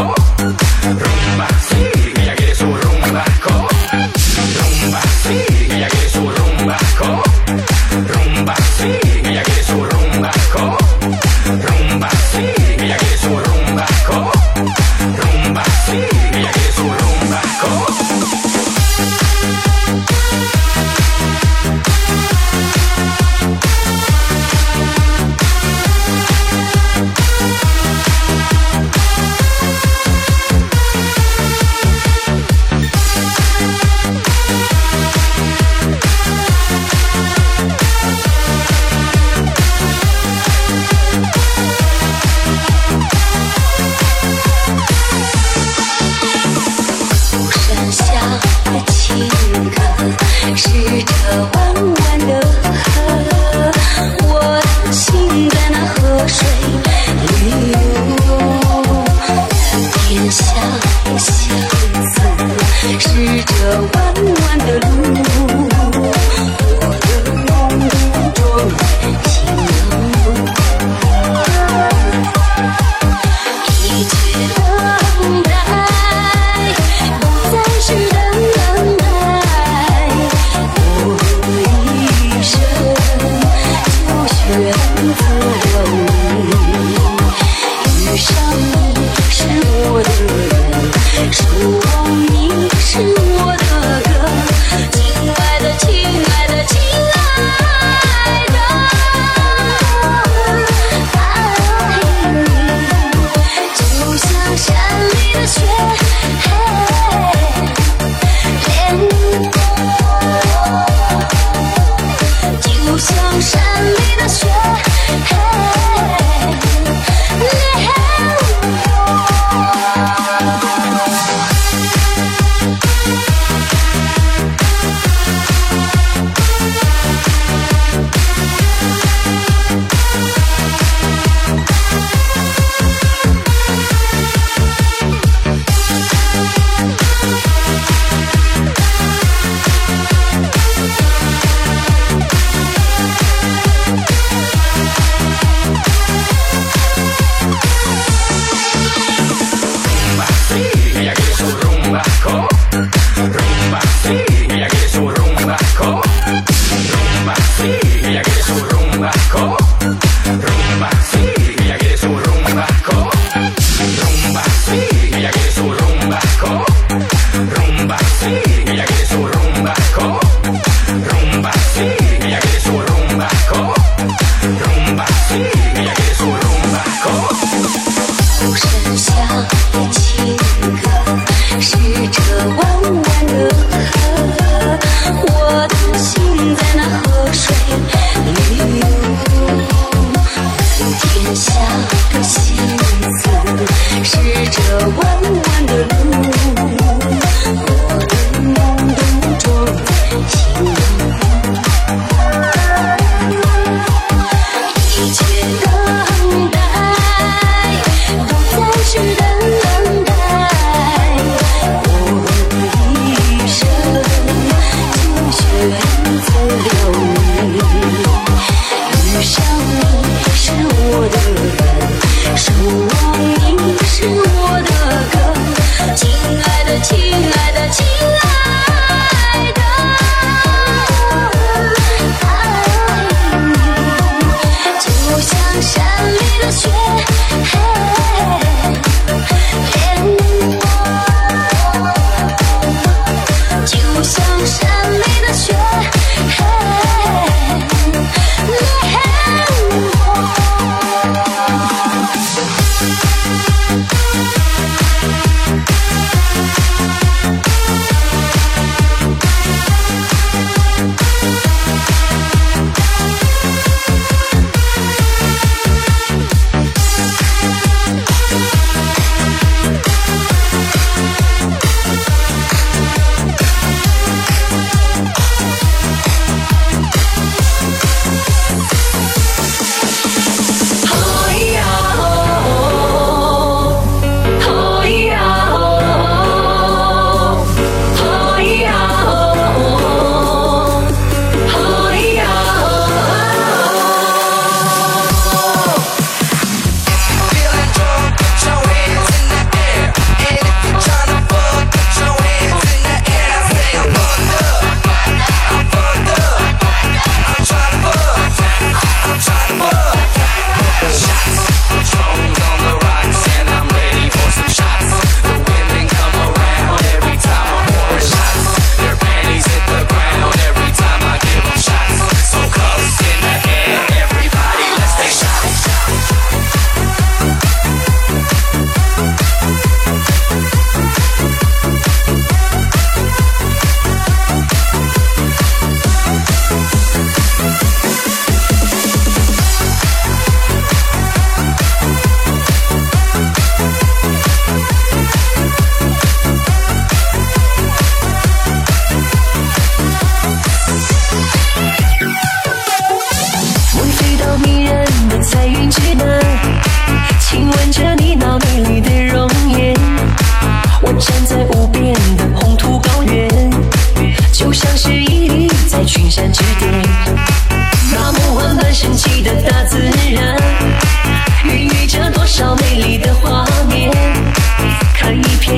rumba.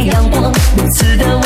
阳光如此的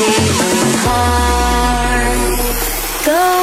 breaking heart. Go.